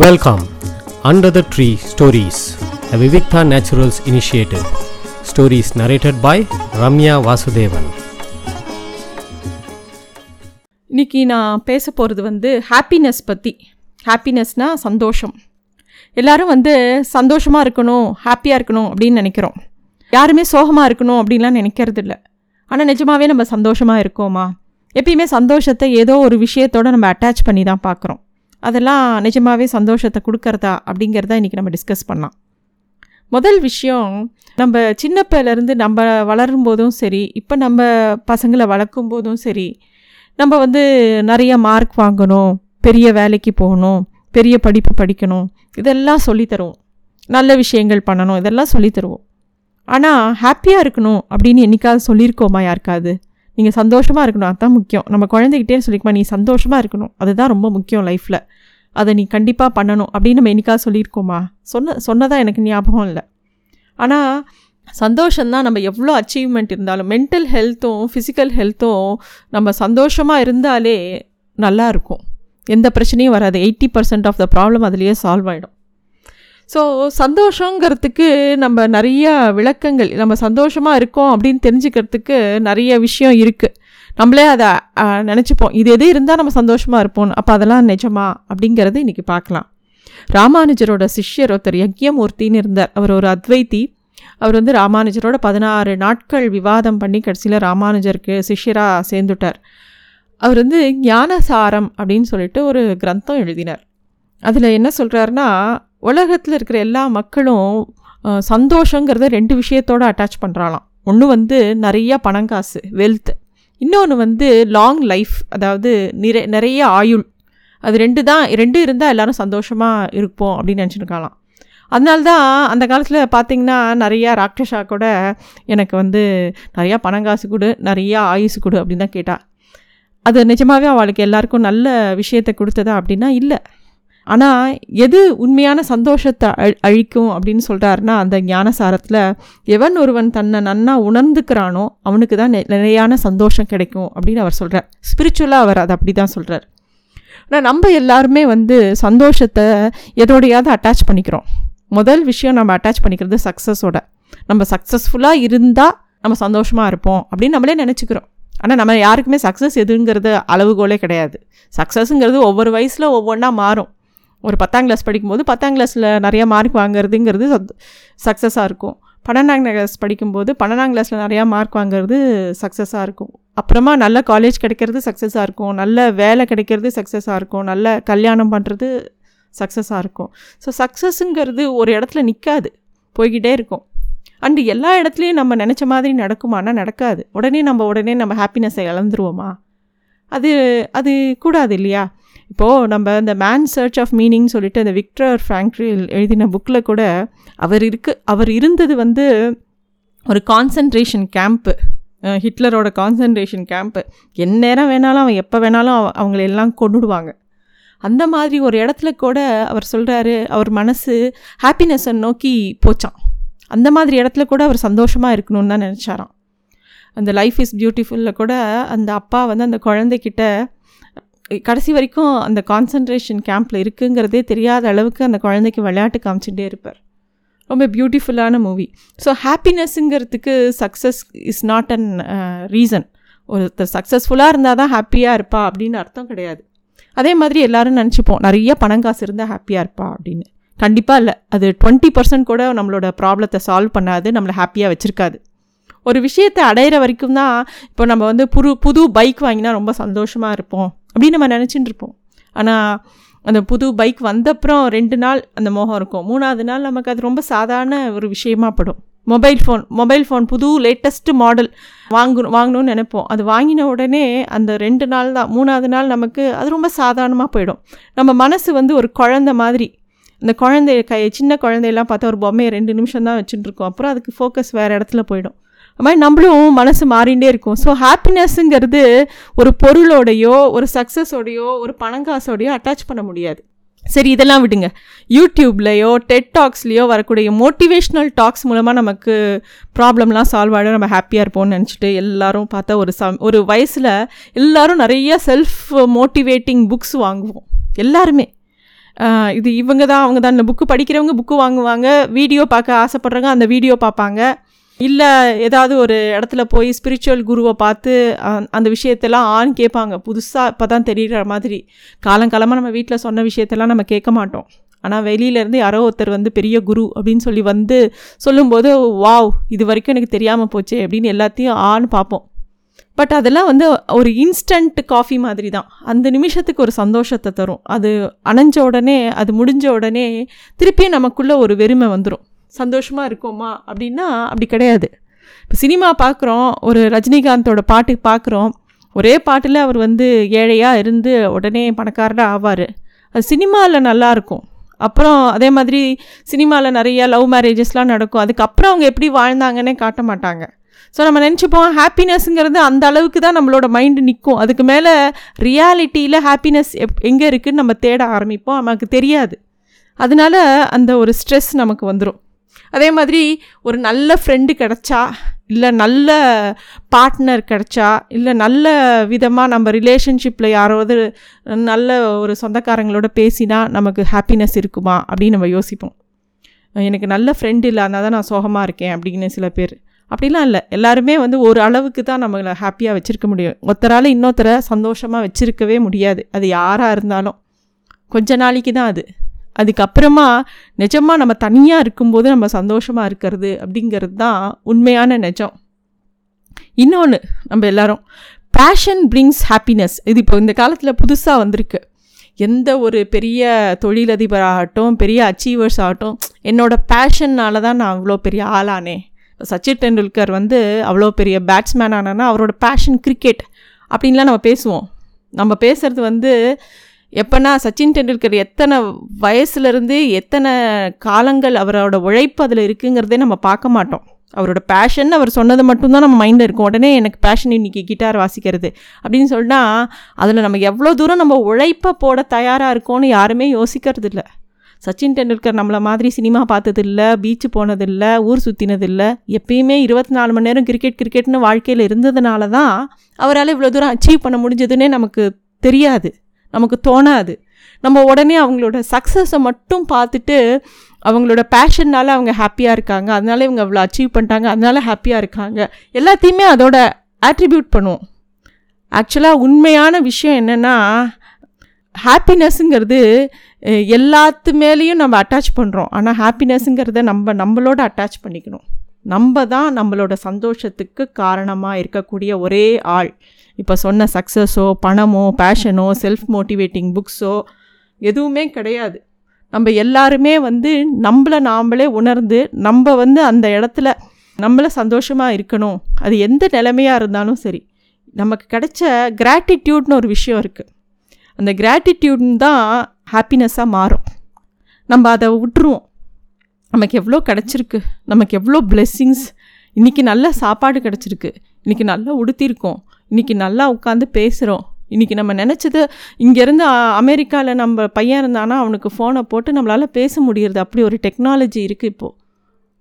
Welcome under the tree stories the Vivikta naturals initiative stories narrated by Ramya Vasudevan இன்னைக்கு நான் பேச போகிறது வந்து ஹாப்பினஸ் பற்றி ஹாப்பினஸ்னால் சந்தோஷம். எல்லாரும் வந்து சந்தோஷமாக இருக்கணும் ஹாப்பியாக இருக்கணும் அப்படின்னு நினைக்கிறோம். யாருமே சோகமாக இருக்கணும் அப்படின்லாம் நினைக்கிறது இல்லை ஆனால் நிஜமாவே நம்ம சந்தோஷமாக இருக்கோமா? எப்பயுமே சந்தோஷத்தை ஏதோ ஒரு விஷயத்தோட நம்ம அட்டாச் பண்ணி தான் பார்க்குறோம். அதெல்லாம் நிஜமாகவே சந்தோஷத்தை கொடுக்கறதா அப்படிங்கிறத இன்றைக்கி நம்ம டிஸ்கஸ் பண்ணலாம். முதல் விஷயம் நம்ம சின்னப்பிலேருந்து நம்ம வளரும் போதும் சரி இப்போ நம்ம பசங்களை வளர்க்கும் போதும் சரி நம்ம வந்து நிறைய மார்க் வாங்கணும் பெரிய வேலைக்கு போகணும் பெரிய படிப்பு படிக்கணும் இதெல்லாம் சொல்லித் தருவோம். நல்ல விஷயங்கள் பண்ணணும் இதெல்லாம் சொல்லித் தருவோம். ஆனால் ஹாப்பியாக இருக்கணும் அப்படின்னு என்றைக்காவது சொல்லியிருக்கோமா யாருக்காவது? நீங்கள் சந்தோஷமாக இருக்கணும் அதுதான் முக்கியம். நம்ம குழந்தைகிட்டே சொல்லிக்குமா நீ சந்தோஷமாக இருக்கணும். அதுதான் ரொம்ப முக்கியம் லைஃப்பில் அதை நீ கண்டிப்பாக பண்ணணும் அப்படின்னு நம்ம என்னைக்காவது சொல்லியிருக்கோமா? சொன்ன சொன்னதாக எனக்கு ஞாபகம் இல்லை. ஆனால் சந்தோஷந்தான் நம்ம எவ்வளோ அச்சீவ்மெண்ட் இருந்தாலும் மென்டல் ஹெல்த்தும் ஃபிசிக்கல் ஹெல்த்தும் நம்ம சந்தோஷமாக இருந்தாலே நல்லாயிருக்கும் எந்த பிரச்சனையும் வராது. Eighty percent of the problem அதுலேயே சால்வ் ஆகிடும் ஸோ சந்தோஷங்கிறதுக்கு நம்ம நிறைய விளக்கங்கள் நம்ம சந்தோஷமாக இருக்கோம் அப்படின்னு தெரிஞ்சுக்கிறதுக்கு நிறைய விஷயம் இருக்குது நம்மளே அதை நினச்சிப்போம். இது எது இருந்தால் நம்ம சந்தோஷமாக இருப்போம். அப்போ அதெல்லாம் நிஜமா? அப்படிங்கிறது இன்றைக்கி பார்க்கலாம். ராமானுஜரோட சிஷ்யர் ஒருத்தர் யக்ஞமூர்த்தின்னு இருந்தார். அவர் ஒரு அத்வைத்தி. அவர் வந்து ராமானுஜரோட பதினாறு நாட்கள் விவாதம் பண்ணி கடைசியில் ராமானுஜருக்கு சிஷ்யராக சேர்ந்துட்டார். அவர் வந்து ஞானசாரம் அப்படின்னு சொல்லிட்டு ஒரு கிரந்தம் எழுதினார். அதில் என்ன சொல்கிறாருன்னா உலகத்தில் இருக்கிற எல்லா மக்களும் சந்தோஷங்கிறத ரெண்டு விஷயத்தோடு அட்டாச் பண்ணுறாலாம் ஒன்று வந்து நிறையா பணங்காசு வெல்த் இன்னொன்று வந்து லாங் லைஃப் அதாவது நிறை நிறைய ஆயுள். அது ரெண்டு தான் ரெண்டு இருந்தால் எல்லோரும் சந்தோஷமாக இருப்போம் அப்படின்னு நினச்சிருக்கலாம் அதனால தான் அந்த காலத்தில் பார்த்திங்கன்னா நிறையா ராட்சஸா கூட எனக்கு வந்து நிறையா பணங்காசு கொடு நிறையா ஆயுசு கொடு அப்படின்னு தான் கேட்டாள் அது நிஜமாகவே அவளுக்கு எல்லாருக்கும் நல்ல விஷயத்தை கொடுத்ததா அப்படின்னா இல்லை. ஆனால் எது உண்மையான சந்தோஷத்தை அழி அழிக்கும் அப்படின்னு சொல்கிறாருன்னா அந்த ஞானசாரத்தில் எவன் ஒருவன் தன்னை நன்னா உணர்ந்துக்கிறானோ அவனுக்கு தான் நிலையான சந்தோஷம் கிடைக்கும் அப்படின்னு அவர் சொல்கிறார் ஸ்பிரிச்சுவலாக அவர் அதை அப்படி தான் சொல்கிறார் ஆனால் நம்ம எல்லாருமே வந்து சந்தோஷத்தை எதோடையாவது அட்டாச் பண்ணிக்கிறோம். முதல் விஷயம் நம்ம அட்டாச் பண்ணிக்கிறது சக்ஸஸோட நம்ம சக்ஸஸ்ஃபுல்லாக இருந்தால் நம்ம சந்தோஷமாக இருப்போம் அப்படின்னு நம்மளே நினச்சிக்கிறோம். ஆனால் நம்ம யாருக்குமே சக்ஸஸ் எதுங்கிறது அளவுகோலே கிடையாது. சக்ஸஸுங்கிறது ஒவ்வொரு வயசில் ஒவ்வொன்றா மாறும். ஒரு பத்தாம் கிளாஸ் படிக்கும்போது பத்தாம் கிளாஸில் நிறையா மார்க் வாங்குறதுங்கிறது சக்ஸஸாக இருக்கும். பன்னெண்டாம் கிளாஸ் படிக்கும்போது பன்னெண்டாம் கிளாஸில் நிறையா மார்க் வாங்குறது சக்ஸஸாக இருக்கும். அப்புறமா நல்ல காலேஜ் கிடைக்கிறது சக்ஸஸாக இருக்கும். நல்ல வேலை கிடைக்கிறது சக்ஸஸாக இருக்கும். நல்ல கல்யாணம் பண்ணுறது சக்ஸஸாக இருக்கும். ஸோ சக்ஸஸுங்கிறது ஒரு இடத்துல நிற்காது போய்கிட்டே இருக்கும். அண்டு எல்லா இடத்துலையும் நம்ம நினச்ச மாதிரி நடக்குமானா நடக்காது. உடனே நம்ம உடனே நம்ம ஹாப்பினஸை இழந்துருவோமா? அது அது கூடாது இல்லையா? இப்போது நம்ம இந்த மேன் சர்ச் ஆஃப் மீனிங் சொல்லிட்டு அந்த விக்டர் ஃப்ராங்க்ரில் எழுதின புக்கில் கூட அவர் இருக்கு அவர் இருந்தது வந்து ஒரு கான்சன்ட்ரேஷன் கேம்ப்பு ஹிட்லரோட கான்சன்ட்ரேஷன் கேம்ப்பு எந்நேரம் வேணாலும் அவன் எப்போ வேணாலும் அவங்கள எல்லாம் கொண்டுடுவாங்க. அந்த மாதிரி ஒரு இடத்துல கூட அவர் சொல்கிறாரு அவர் மனசு ஹாப்பினஸை நோக்கி போச்சான் அந்த மாதிரி இடத்துல கூட அவர் சந்தோஷமாக இருக்கணும்னு தான் நினச்சாராம். அந்த லைஃப் இஸ் பியூட்டிஃபுல்லில் கூட அந்த அப்பா வந்து அந்த குழந்தைக்கிட்ட கடைசி வரைக்கும் அந்த கான்சன்ட்ரேஷன் கேம்பில் இருக்குங்கிறதே தெரியாத அளவுக்கு அந்த குழந்தைக்கு விளையாட்டு காமிச்சுட்டே இருப்பார். ரொம்ப பியூட்டிஃபுல்லான movie so ஹாப்பினஸ்ஸுங்கிறதுக்கு success is not an reason ஒருத்தர் சக்ஸஸ்ஃபுல்லாக இருந்தால் தான் ஹாப்பியாக இருப்பா அப்படின்னு அர்த்தம் கிடையாது. அதே மாதிரி எல்லோரும் நினச்சிப்போம் நிறைய பணம் காசு இருந்தால் ஹாப்பியாக இருப்பா அப்படின்னு. கண்டிப்பாக இல்லை. அது டுவெண்ட்டி பர்சன்ட் கூட நம்மளோட ப்ராப்ளத்தை சால்வ் பண்ணாது நம்மளை ஹாப்பியாக வச்சுருக்காது. ஒரு விஷயத்தை அடையிற வரைக்கும் தான் இப்போ நம்ம வந்து புது புது பைக் வாங்கினா ரொம்ப சந்தோஷமாக இருப்போம். அப்படின்னு நம்ம நினச்சிட்டு இருப்போம் ஆனால் அந்த புது பைக் வந்தப்புறம் ரெண்டு நாள் அந்த மோகம் இருக்கும். மூணாவது நாள் நமக்கு அது ரொம்ப சாதாரண ஒரு விஷயமா படும். மொபைல் ஃபோன் மொபைல் ஃபோன் புது லேட்டஸ்ட்டு மாடல் வாங்கணும் வாங்கணும்னு நினைப்போம். அது வாங்கின உடனே அந்த ரெண்டு நாள் தான் மூணாவது நாள் நமக்கு அது ரொம்ப சாதாரணமாக போயிடும். நம்ம மனசு வந்து ஒரு குழந்த மாதிரி. இந்த குழந்தைய கை சின்ன குழந்தையெல்லாம் பார்த்தா ஒரு பொம்மையை ரெண்டு நிமிஷம் தான் வச்சுட்டுருக்கோம். அப்புறம் அதுக்கு ஃபோக்கஸ் வேறு இடத்துல போயிடும். அது மாதிரி நம்மளும் மனசு மாறிகிட்டே இருக்கும். ஸோ ஹாப்பினஸ்ஸுங்கிறது ஒரு பொருளோடையோ ஒரு சக்ஸஸோடையோ ஒரு பணங்காசோடையோ அட்டாச் பண்ண முடியாது. சரி இதெல்லாம் விடுங்க. யூடியூப்லேயோ டெட் டாக்ஸ்லேயோ வரக்கூடிய மோட்டிவேஷ்னல் டாக்ஸ் மூலமாக நமக்கு ப்ராப்ளம்லாம் சால்வ் ஆகிடும் நம்ம ஹாப்பியாக இருப்போம்னு நினச்சிட்டு எல்லாரும் பார்த்தா ஒரு சம் ஒரு வயசில் எல்லோரும் நிறைய செல்ஃப் மோட்டிவேட்டிங் புக்ஸ் வாங்குவோம். எல்லாருமே. இது இவங்க தான் அவங்க தான். இந்த புக்கு படிக்கிறவங்க புக்கு வாங்குவாங்க வீடியோ பார்க்க ஆசைப்பட்றவங்க அந்த வீடியோ பார்ப்பாங்க. இல்லை ஏதாவது ஒரு இடத்துல போய் ஸ்பிரிச்சுவல் குருவை பார்த்து அந்த விஷயத்தெல்லாம் ஆண் கேட்பாங்க. புதுசாக இப்போ தான் தெரிகிற மாதிரி. காலங்காலமாக நம்ம வீட்டில் சொன்ன விஷயத்தெல்லாம் நம்ம கேட்க மாட்டோம். ஆனால் வெளியிலேருந்து யாரோ ஒருத்தர் வந்து பெரிய குரு அப்படின்னு சொல்லி வந்து சொல்லும்போது வாவ் இது வரைக்கும் எனக்கு தெரியாமல் போச்சே அப்படின்னு எல்லாத்தையும் ஆண் பார்ப்போம். பட் அதெல்லாம் வந்து ஒரு இன்ஸ்டன்ட் காஃபி மாதிரி தான். அந்த நிமிஷத்துக்கு ஒரு சந்தோஷத்தை தரும். அது அணைஞ்ச உடனே அது முடிஞ்ச உடனே திருப்பியும் நமக்குள்ளே ஒரு வெறுமை வந்துடும் சந்தோஷமாக இருக்கோமா அப்படின்னா அப்படி கிடையாது. இப்போ சினிமா பார்க்குறோம் ஒரு ரஜினிகாந்தோட பாட்டு பார்க்குறோம் ஒரே பாட்டில் அவர் வந்து ஏழையாக இருந்து உடனே பணக்காரராக ஆவார். அது சினிமாவில் நல்லாயிருக்கும் அப்புறம் அதே மாதிரி சினிமாவில் நிறைய லவ் மேரேஜஸ்லாம் நடக்கும். அதுக்கப்புறம் அவங்க எப்படி வாழ்ந்தாங்கன்னே காட்ட மாட்டாங்க. ஸோ நம்ம நினச்சிப்போம் ஹாப்பினஸ்ங்கிறது அந்த அளவுக்கு தான் நம்மளோட மைண்டு நிற்கும் அதுக்கு மேலே ரியாலிட்டியில் ஹாப்பினஸ் எப் எங்கே இருக்குதுன்னு நம்ம தேட ஆரம்பிப்போம். நமக்கு தெரியாது. அதனால அந்த ஒரு ஸ்ட்ரெஸ் நமக்கு வந்துடும் அதே மாதிரி ஒரு நல்ல ஃப்ரெண்டு கிடச்சா இல்லை நல்ல பார்ட்னர் கிடச்சா இல்லை நல்ல விதமாக நம்ம ரிலேஷன்ஷிப்பில் யாராவது நல்ல ஒரு சொந்தக்காரங்களோட பேசினா நமக்கு ஹாப்பினஸ் இருக்குமா அப்படின்னு நம்ம யோசிப்போம். எனக்கு நல்ல ஃப்ரெண்டு இல்லை அதனால் தான் நான் சோகமாக இருக்கேன் அப்படின்னு சில பேர். அப்படிலாம் இல்லை. எல்லாருமே வந்து ஒரு அளவுக்கு தான் நம்மளை ஹாப்பியாக வச்சுருக்க முடியும். ஒருத்தரால் இன்னொருத்தரை சந்தோஷமாக வச்சுருக்கவே முடியாது. அது யாராக இருந்தாலும். கொஞ்ச நாளைக்கு தான் அது. அதுக்கப்புறமா நிஜமாக நம்ம தனியாக இருக்கும்போது நம்ம சந்தோஷமாக இருக்கிறது அப்படிங்கிறது தான் உண்மையான நிஜம். இன்னொன்று நம்ம எல்லாரும் பேஷன் பிரிங்ஸ் ஹாப்பினஸ் இது இப்போ இந்த காலத்தில் புதுசாக வந்திருக்கு. எந்த ஒரு பெரிய தொழிலதிபராகட்டும் பெரிய அச்சீவர்ஸ் ஆகட்டும் என்னோட பேஷன்னால தான் நான் அவ்வளோ பெரிய ஆளானே. சச்சின் டெண்டுல்கர் வந்து அவ்வளோ பெரிய பேட்ஸ்மேன் ஆனானா அவரோட பேஷன் கிரிக்கெட் அப்படின்லாம் நம்ம பேசுவோம். நம்ம பேசுகிறது வந்து எப்போனா சச்சின் டெண்டுல்கர் எத்தனை வயசுலேருந்து எத்தனை காலங்கள் அவரோட உழைப்பு அதில் இருக்குங்கிறதே நம்ம பார்க்க மாட்டோம். அவரோட பேஷன் அவர் சொன்னது மட்டும்தான் நம்ம மைண்டில் இருக்கும். உடனே எனக்கு பேஷன் இன்றைக்கி கிட்டார் வாசிக்கிறது அப்படின்னு சொன்னால் அதில் நம்ம எவ்வளோ தூரம் நம்ம உழைப்பை போட தயாராக இருக்கோன்னு யாருமே யோசிக்கிறது இல்லை சச்சின் டெண்டுல்கர் நம்மளை மாதிரி சினிமா பார்த்ததில்ல பீச்சு போனதில்லை ஊர் சுற்றினதில்லை எப்பயுமே இருபத்தி நாலு மணி நேரம் கிரிக்கெட் கிரிக்கெட்னு வாழ்க்கையில் இருந்ததுனால தான் அவரால் இவ்வளோ தூரம் அச்சீவ் பண்ண முடிஞ்சதுன்னே நமக்கு தெரியாது. நமக்கு தோணாது. நம்ம உடனே அவங்களோட சக்ஸஸை மட்டும் பார்த்துட்டு அவங்களோட பேஷன்னால் அவங்க ஹாப்பியாக இருக்காங்க. அதனால இவங்க அவ்வளோ அச்சீவ் பண்ணிட்டாங்க. அதனால ஹாப்பியாக இருக்காங்க. எல்லாத்தையுமே அதோட ஆட்ரிபியூட் பண்ணுவோம். ஆக்சுவலாக உண்மையான விஷயம் என்னென்னா ஹாப்பினஸ்ஸுங்கிறது எல்லாத்து மேலேயும் நம்ம அட்டாச் பண்ணுறோம் ஆனால் ஹாப்பினஸ்ஸுங்கிறத நம்ம நம்மளோட அட்டாச் பண்ணிக்கணும். நம்ம தான் நம்மளோட சந்தோஷத்துக்கு காரணமாக இருக்கக்கூடிய ஒரே ஆள். இப்போ சொன்ன சக்ஸஸோ பணமோ பேஷனோ செல்ஃப் மோட்டிவேட்டிங் புக்ஸோ எதுவுமே கிடையாது. நம்ம எல்லாருமே வந்து நம்மளை நாமளே உணர்ந்து நம்ம வந்து அந்த இடத்துல நம்மள சந்தோஷமாக இருக்கணும். அது எந்த நிலைமையாக இருந்தாலும் சரி. நமக்கு கிடைச்ச கிராட்டிடியூட்னு ஒரு விஷயம் இருக்குது அந்த கிராட்டிடியூட் தான் ஹாப்பினஸ்ஸாக மாறும். நம்ம அதை விட்டுருவோம். நமக்கு எவ்வளோ கிடச்சிருக்கு நமக்கு எவ்வளோ பிளெஸ்ஸிங்ஸ் இன்றைக்கி நல்ல சாப்பாடு கிடச்சிருக்கு இன்றைக்கி நல்லா உடுத்திருக்கோம் இன்றைக்கி நல்லா உட்காந்து பேசுகிறோம் இன்றைக்கி நம்ம நினச்சது இங்கேருந்து அமெரிக்காவில் நம்ம பையன் இருந்தானா அவனுக்கு ஃபோனை போட்டு நம்மளால் பேச முடியறது. அப்படி ஒரு டெக்னாலஜி இருக்குது இப்போது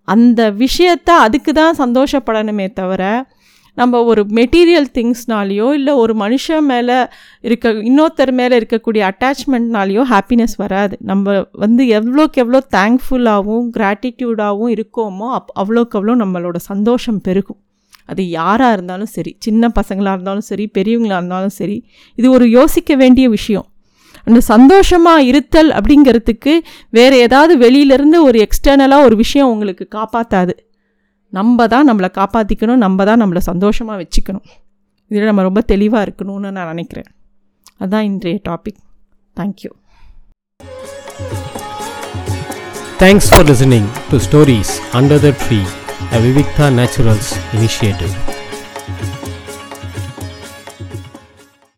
அந்த விஷயத்த அதுக்கு தான் சந்தோஷப்படணுமே தவிர நம்ம ஒரு மெட்டீரியல் திங்ஸ்னாலேயோ இல்லை ஒரு மனுஷன் மேலே இருக்க இன்னொருத்தர் மேலே இருக்கக்கூடிய அட்டாச்மெண்ட்னாலேயோ ஹாப்பினஸ் வராது. நம்ம வந்து எவ்வளோக்கு எவ்வளோ தேங்க்ஃபுல்லாகவும் கிராட்டிடியூடாகவும் இருக்கோமோ அப் அவ்வளோக்கு அவ்வளோ நம்மளோட சந்தோஷம் பெருகும். அது யாராக இருந்தாலும் சரி சின்ன பசங்களாக இருந்தாலும் சரி பெரியவங்களாக இருந்தாலும் சரி இது ஒரு யோசிக்க வேண்டிய விஷயம். அந்த சந்தோஷமாக இருத்தல் அப்படிங்கிறதுக்கு வேறு ஏதாவது வெளியிலேருந்து ஒரு எக்ஸ்டர்னலாக ஒரு விஷயம் உங்களுக்கு காப்பாற்றாது நம்ம தான் நம்மளை காப்பாற்றிக்கணும் நம்ம தான் நம்மளை சந்தோஷமாக வச்சுக்கணும். இதில் நம்ம ரொம்ப தெளிவாக இருக்கணும்னு நான் நினைக்கிறேன். அதுதான் இன்றைய topic thank you thanks for listening to stories under the tree a Vivikta naturals initiative